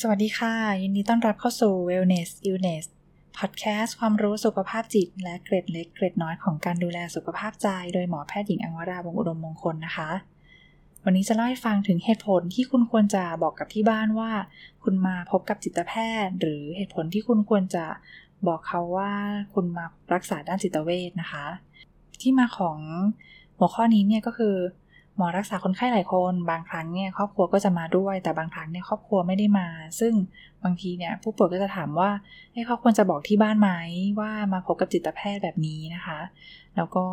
สวัสดีค่ะ ยินดีต้อนรับเข้าสู่ Wellness Illness Podcast ความรู้สุขภาพจิต และเกร็ดเล็กเกร็ดน้อยของการดูแลสุขภาพใจ โดยหมอแพทย์หญิงอังวราบงอุดมมงคลนะคะ วันนี้จะเล่าให้ฟังถึงเหตุผลที่คุณควรจะบอกกับที่บ้านว่า คุณมาพบกับจิตแพทย์ หรือเหตุผลที่คุณควรจะบอกเขาว่าคุณมารักษาด้านจิตเวชนะคะ ที่มาของหัวข้อนี้เนี่ยก็คือ หมอรักษาคนไข้หลายคนบางครั้งเนี่ยครอบครัวก็จะมาด้วย แต่บางครั้งเนี่ยครอบครัวไม่ได้มา ซึ่งบางทีเนี่ยผู้ป่วยก็จะถามว่าให้เขาควรจะบอกที่บ้านไหมว่ามาพบกับจิตแพทย์แบบนี้นะคะ แล้วก็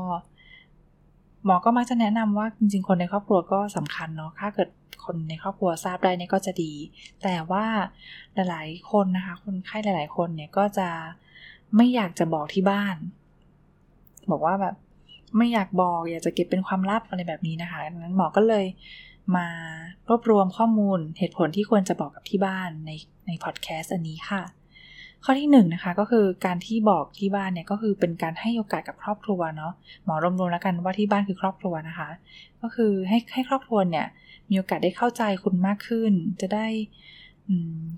หมอก็มักจะแนะนำว่าจริงๆ คนในครอบครัวก็สำคัญเนาะถ้าเกิดคนในครอบครัวทราบได้เนี่ยก็จะดี แต่ว่าหลายๆคนนะคะ คนไข้หลาย ๆ คนเนี่ยก็จะไม่อยากจะบอกที่บ้าน บอกว่าแบบ ไม่อยากบอก อยากจะเก็บเป็นความลับอะไรแบบนี้นะคะนั้นหมอก็เลยมารวบรวมข้อมูลเหตุผลที่ควรจะบอกกับที่บ้านในในพอดแคสต์อันนี้ค่ะ ข้อที่1นนะคะก็คือการที่บอกที่บ้านเนี่ยก็คือเป็นการให้โอกาสกับครอบครัวเนาะหมอรวมๆแล้วกันว่าที่บ้านคือครอบครัวนะคะ ก็คือให้ให้ครอบครัวเนี่ยมีโอกาสได้เข้าใจคุณมากขึ้น จะได้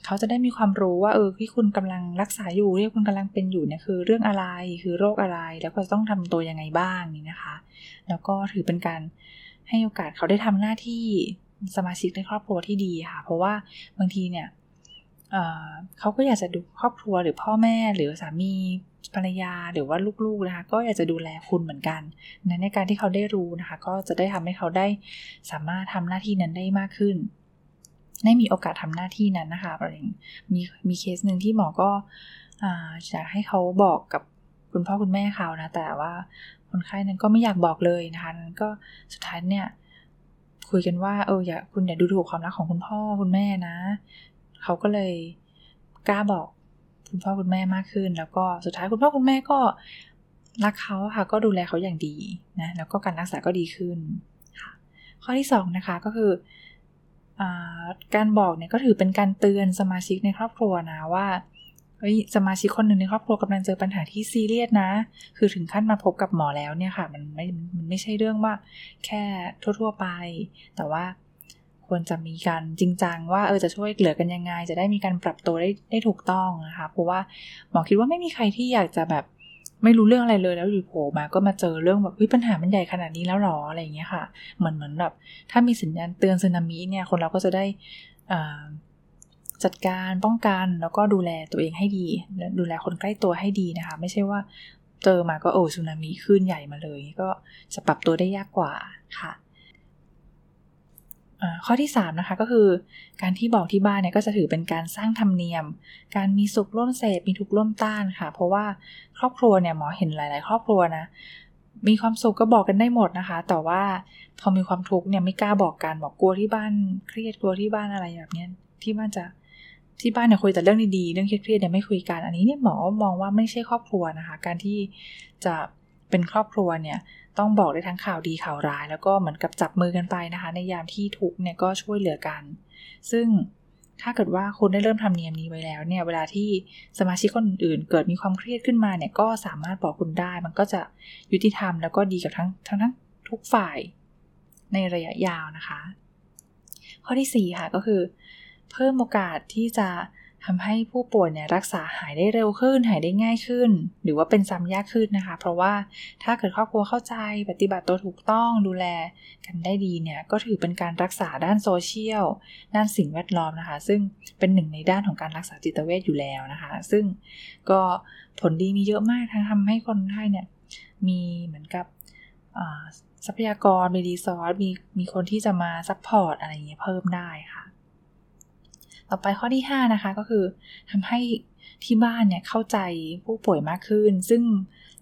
เขาจะได้มีความรู้ว่าเออที่คุณกำลังรักษาอยู่ที่คุณกำลังเป็นอยู่เนี่ยคือเรื่องอะไรคือโรคอะไรแล้วก็ต้องทำตัวยังไงบ้างนี่นะคะ แล้วก็ถือเป็นการให้โอกาสเขาได้ทำหน้าที่สมาชิกในครอบครัวที่ดีค่ะ เพราะว่าบางทีเนี่ยเเขาก็อยากจะดูครอบครัวหรือพ่อแม่หรือสามีภรรยาหรือว่าลูกๆนะคะก็อยากจะดูแลคุณเหมือนกันในการที่เขาได้รู้นะคะ ก็จะได้ทำให้เขาได้สามารถทำหน้าที่นั้นได้มากขึ้น ได้มีโอกาสทำหน้าที่นั้นนะคะอะไรมีมีเคสหนึ่งที่หมอก็อยากให้เขาบอกกับคุณพ่อคุณแม่เขานะ แต่ว่าคนไข้นั้นก็ไม่อยากบอกเลยนะคะนั้นก็สุดท้ายเนี่ยคุยกันว่าเอออย่าคุณอย่าดูถูกความรักของคุณพ่อคุณแม่นะ เขาก็เลยกล้าบอกคุณพ่อคุณแม่มากขึ้น แล้วก็สุดท้ายคุณพ่อคุณแม่ก็รักเขาค่ะก็ดูแลเขาอย่างดีนะแล้วก็การรักษาก็ดีขึ้นค่ะข้อที่2นะคะก็คือ การบอกเนี่ยก็ถือเป็นการเตือนสมาชิกในครอบครัวนะว่าเฮ้ยสมาชิกคนหนึ่งในครอบครัวกำลังเจอปัญหาที่ซีเรียสนะ คือถึงขั้นมาพบกับหมอแล้วเนี่ยค่ะ มันไม่มันไม่ใช่เรื่องว่าแค่ทั่ว ๆ ไป แต่ว่าควรจะมีการจริงจังว่าเออจะช่วยเหลือกันยังไง จะได้มีการปรับตัวได้ได้ถูกต้องนะคะ เพราะว่าหมอคิดว่าไม่มีใครที่อยากจะแบบ ไม่รู้เรื่องอะไรเลยแล้วอยู่โผล่มาก็มาเจอเรื่องแบบปัญหามันใหญ่ขนาดนี้แล้วหรออะไรอย่างเงี้ยค่ะ เหมือนเหมือนแบบถ้ามีสัญญาณเตือนสึนามิเนี่ยคนเราก็จะได้จัดการป้องกันแล้วก็ดูแลตัวเองให้ดี ดูแลคนใกล้ตัวให้ดีนะคะ ไม่ใช่ว่าเจอมาก็โอ้สึนามิขึ้นใหญ่มาเลย ก็จะปรับตัวได้ยากกว่าค่ะ ข้อที่3นะคะก็คือการที่บอกที่บ้านเนี่ยก็จะถือเป็นการสร้างธรรมเนียม การมีสุขร่วมเสพมีทุกข์ร่วมต้านค่ะ เพราะว่าครอบครัวเนี่ยหมอเห็นหลาย ๆ ครอบครัวนะมีความสุขก็บอกกันได้หมดนะคะ แต่ว่าพอมีความทุกข์เนี่ยไม่กล้าบอกกันบอกกลัวที่บ้านเครียดกลัวที่บ้านอะไรแบบนี้ที่บ้านจะที่บ้านเนี่ยคุยแต่เรื่องดีๆเรื่องเครียดๆเนี่ยไม่คุยกันอันนี้เนี่ยหมอมองว่าไม่ใช่ครอบครัวนะคะ การที่จะ เป็นครอบครัวเนี่ยต้องบอกได้ทั้งข่าวดีข่าวร้าย แล้วก็เหมือนกับจับมือกันไปนะคะ ในยามที่ทุกเนี่ยก็ช่วยเหลือกัน ซึ่งถ้าเกิดว่าคุณได้เริ่มทำเนียมนี้ไว้แล้วเนี่ยเวลาที่สมาชิกคนอื่นเกิดมีความเครียดขึ้นมาเนี่ยก็สามารถบอกคุณได้ มันก็จะยุติธรรมแล้วก็ดีกับทั้งทั้งทั้งทุกฝ่ายในระยะยาวนะคะ ข้อที่ 4 ค่ะก็คือ เพิ่มโอกาสที่จะ ทำให้ผู้ป่วยเนี่ยรักษาหายได้เร็วขึ้น หายได้ง่ายขึ้น หรือว่าเป็นซ้ำยากขึ้นนะคะ เพราะว่าถ้าเกิดครอบครัวเข้าใจปฏิบัติตัวถูกต้องดูแลกันได้ดีเนี่ยก็ถือเป็นการรักษาด้านโซเชียลด้านสิ่งแวดล้อมนะคะ ซึ่งเป็นหนึ่งในด้านของการรักษาจิตเวชอยู่แล้วนะคะ ซึ่งก็ผลดีมีเยอะมากทั้งทำให้คนไข้เนี่ยมีเหมือนกับทรัพยากรมี resource มีมีคนที่จะมา support อะไรเงี้ยเพิ่มได้ค่ะ ต่อไปข้อที่ 5 นะคะก็คือทำให้ที่บ้านเนี่ยเข้าใจผู้ป่วยมากขึ้น ซึ่ง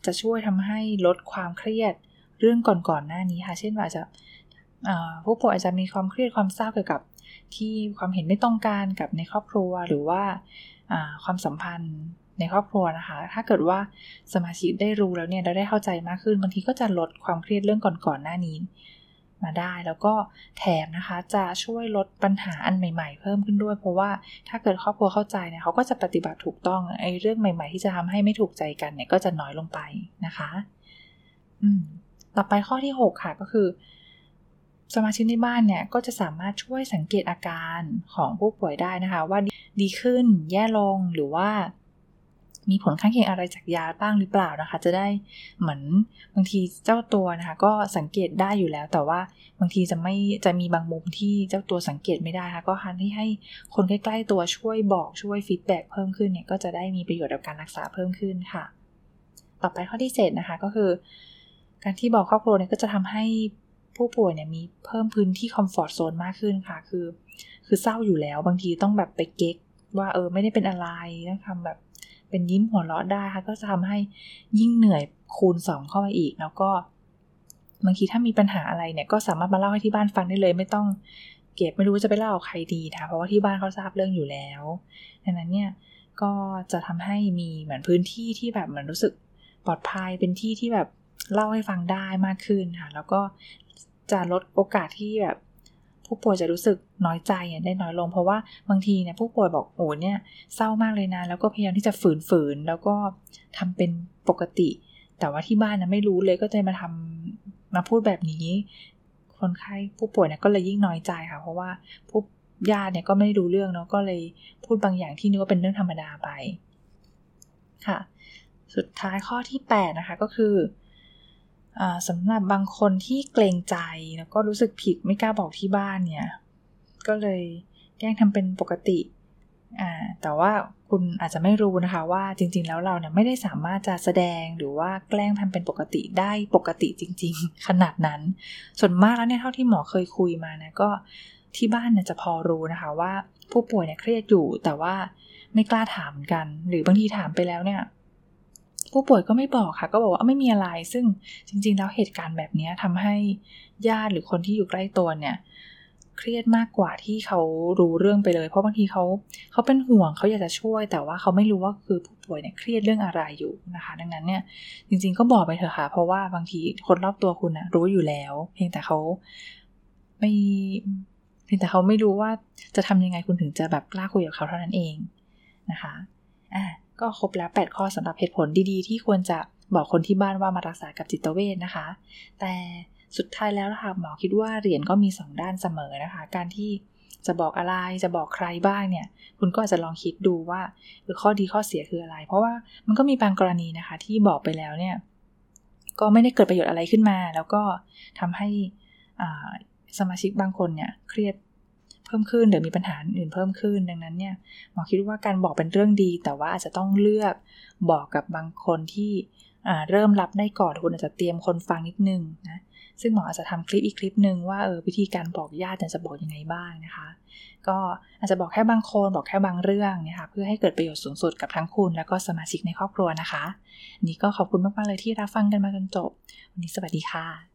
จะช่วยทำให้ลดความเครียดเรื่องก่อนๆหน้านี้ค่ะ เช่นว่าจะผู้ป่วยอาจจะมีความเครียดความเศร้าเกี่ยวกับที่ความเห็นไม่ต้องการกับในครอบครัวหรือว่าความสัมพันธ์ในครอบครัวนะคะ ถ้าเกิดว่าสมาชิกได้รู้แล้วเนี่ยเราได้เข้าใจมากขึ้นบางทีก็จะลดความเครียดเรื่องก่อนๆหน้านี้ มาได้ แล้วก็แถมนะคะจะช่วยลดปัญหาอันใหม่ ๆ เพิ่มขึ้นด้วย เพราะว่าถ้าเกิดครอบครัวเข้าใจเนี่ยเขาก็จะปฏิบัติถูกต้องไอ้เรื่องใหม่ ๆ ที่จะทำให้ไม่ถูกใจกันเนี่ยก็จะน้อยลงไปนะคะ อืมต่อไปข้อที่ 6 ค่ะก็คือ สมาชิกในบ้านเนี่ยก็จะสามารถช่วยสังเกตอาการของผู้ป่วยได้นะคะ ว่าดีขึ้น แย่ลงหรือว่า มีผลข้างเคียงอะไรจากยาบ้างหรือเปล่านะคะ จะได้เหมือนบางทีเจ้าตัวนะคะ ก็สังเกตได้อยู่แล้ว แต่ว่าบางทีจะไม่จะมีบางมุมที่เจ้าตัวสังเกตไม่ได้ค่ะก็การที่ให้คนใกล้ๆตัวช่วยบอกช่วย feedback เพิ่มขึ้นเนี่ยก็จะได้มีประโยชน์กับการรักษาเพิ่มขึ้นค่ะ ต่อไปข้อที่7นะคะก็คือ การที่บอกครอบครัวเนี่ยก็จะทำให้ผู้ป่วยเนี่ยมีเพิ่มพื้นที่คอมฟอร์ทโซนมากขึ้นค่ะ คือ คือเศร้าอยู่แล้วบางทีต้องแบบไปเก๊กว่าเออไม่ได้เป็นอะไรต้องทำแบบ เป็นยิ้มหัวเราะได้ค่ะ ก็จะทำให้ยิ่งเหนื่อยคูณสองเข้าไปอีก แล้วก็บางทีถ้ามีปัญหาอะไรเนี่ย ก็สามารถมาเล่าให้ที่บ้านฟังได้เลย ไม่ต้องเก็บไม่รู้จะไปเล่าใครดีค่ะเพราะว่าที่บ้านเขาทราบเรื่องอยู่แล้วดังนั้นเนี่ยก็จะทำให้มีเหมือนพื้นที่ที่แบบเหมือนรู้สึกปลอดภัยเป็นที่ที่แบบเล่าให้ฟังได้มากขึ้นค่ะแล้วก็จะลดโอกาสที่แบบ ผู้ป่วยจะรู้สึกน้อยใจได้น้อยลง เพราะว่าบางทีเนี่ยผู้ป่วยบอกโอ้เนี่ยเศร้ามากเลยนะ แล้วก็พยายามที่จะฝืนๆแล้วก็ทำเป็นปกติ แต่ว่าที่บ้านนะไม่รู้เลยก็จะมาทำมาพูดแบบนี้ คนไข้ผู้ป่วยเนี่ยก็เลยยิ่งน้อยใจค่ะ เพราะว่าผู้ญาติเนี่ยก็ไม่รู้เรื่องเนาะก็เลยพูดบางอย่างที่นึกว่าเป็นเรื่องธรรมดาไปค่ะ สุดท้ายข้อที่ 8 นะคะก็คือ สำหรับบางคนที่เกรงใจแล้วก็รู้สึกผิดไม่กล้าบอกที่บ้านเนี่ย ก็เลยแกล้งทำเป็นปกติแต่ว่าคุณอาจจะไม่รู้นะคะว่าจริง ๆ แล้วเราเนี่ยไม่ได้สามารถจะแสดงหรือว่าแกล้งทำเป็นปกติได้ปกติจริง ๆ ขนาดนั้น ส่วนมากแล้วเนี่ยเท่าที่หมอเคยคุยมานะก็ที่บ้านเนี่ยจะพอรู้นะคะว่าผู้ป่วยเนี่ยเครียดอยู่แต่ว่าไม่กล้าถามกัน หรือบางทีถามไปแล้วเนี่ย ผู้ป่วยก็ไม่บอกค่ะ ก็บอกว่าไม่มีอะไร ซึ่งจริง ๆ แล้วเหตุการณ์แบบนี้ทำให้ญาติหรือคนที่อยู่ใกล้ตัวเนี่ยเครียดมากกว่าที่เขารู้เรื่องไปเลย เพราะบางทีเขาเขาเป็นห่วงเขาอยากจะช่วย แต่ว่าเขาไม่รู้ว่าคือผู้ป่วยเนี่ยเครียดเรื่องอะไรอยู่นะคะ ดังนั้นเนี่ยจริง ๆ ก็บอกไปเถอะค่ะ เพราะว่าบางทีคนรอบตัวคุณนะรู้อยู่แล้ว เพียงแต่เขาไม่เพียงแต่เขาไม่รู้ว่าจะทำยังไงคุณถึงจะแบบกล้าคุยกับเขาเท่านั้นเองนะคะอ่า ก็ครบแล้ว 8 ข้อสำหรับเหตุผลดีๆ ที่ควรจะบอกคนที่บ้านว่ามารักษากับจิตเวชนะคะ แต่สุดท้ายแล้วนะคะหมอคิดว่าเหรียญก็มี 2 ด้านเสมอนะคะ การที่จะบอกอะไรจะบอกใครบ้างเนี่ย คุณก็อาจจะลองคิดดูว่าข้อดีข้อเสียคืออะไร เพราะว่ามันก็มีบางกรณีนะคะ ที่บอกไปแล้วเนี่ย ก็ไม่ได้เกิดประโยชน์อะไรขึ้นมา แล้วก็ทำให้สมาชิกบางคนเนี่ย เครียด พิ่มขึ้นหรือมีปัญหาอื่นเพิ่มขึ้น ดังนั้นเนี่ยหมอคิดว่าการบอกเป็นเรื่องดี แต่ว่าอาจจะต้องเลือกบอกกับบางคนที่เริ่มรับได้ก่อนคุณอาจจะเตรียมคนฟังนิดนึงนะซึ่งหมออาจจะทำคลิปอีกคลิปหนึ่งว่าเออวิธีการบอกญาติจะบอกยังไงบ้างนะคะ ก็อาจจะบอกแค่บางคนบอกแค่บางเรื่องนะคะเพื่อให้เกิดประโยชน์สูงสุดกับทั้งคุณ แล้วก็สมาชิกในครอบครัวนะคะ นี้ก็ขอบคุณมากๆเลยที่รับฟังกันมาจนจบ วันนี้สวัสดีค่ะ